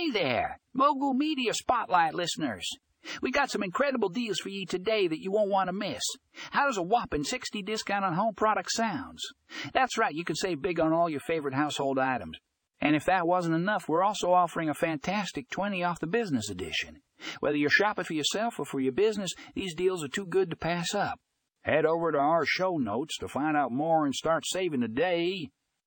Hey there, Mogul Media Spotlight listeners. We got some incredible deals for you today that you won't want to miss. How does a whopping 60 discount on home products sounds? That's right, you can save big on all your favorite household items. And if that wasn't enough, we're also offering a fantastic 20 off the business edition. Whether you're shopping for yourself or for your business, these deals are too good to pass up. Head over to our show notes to find out more and start saving today.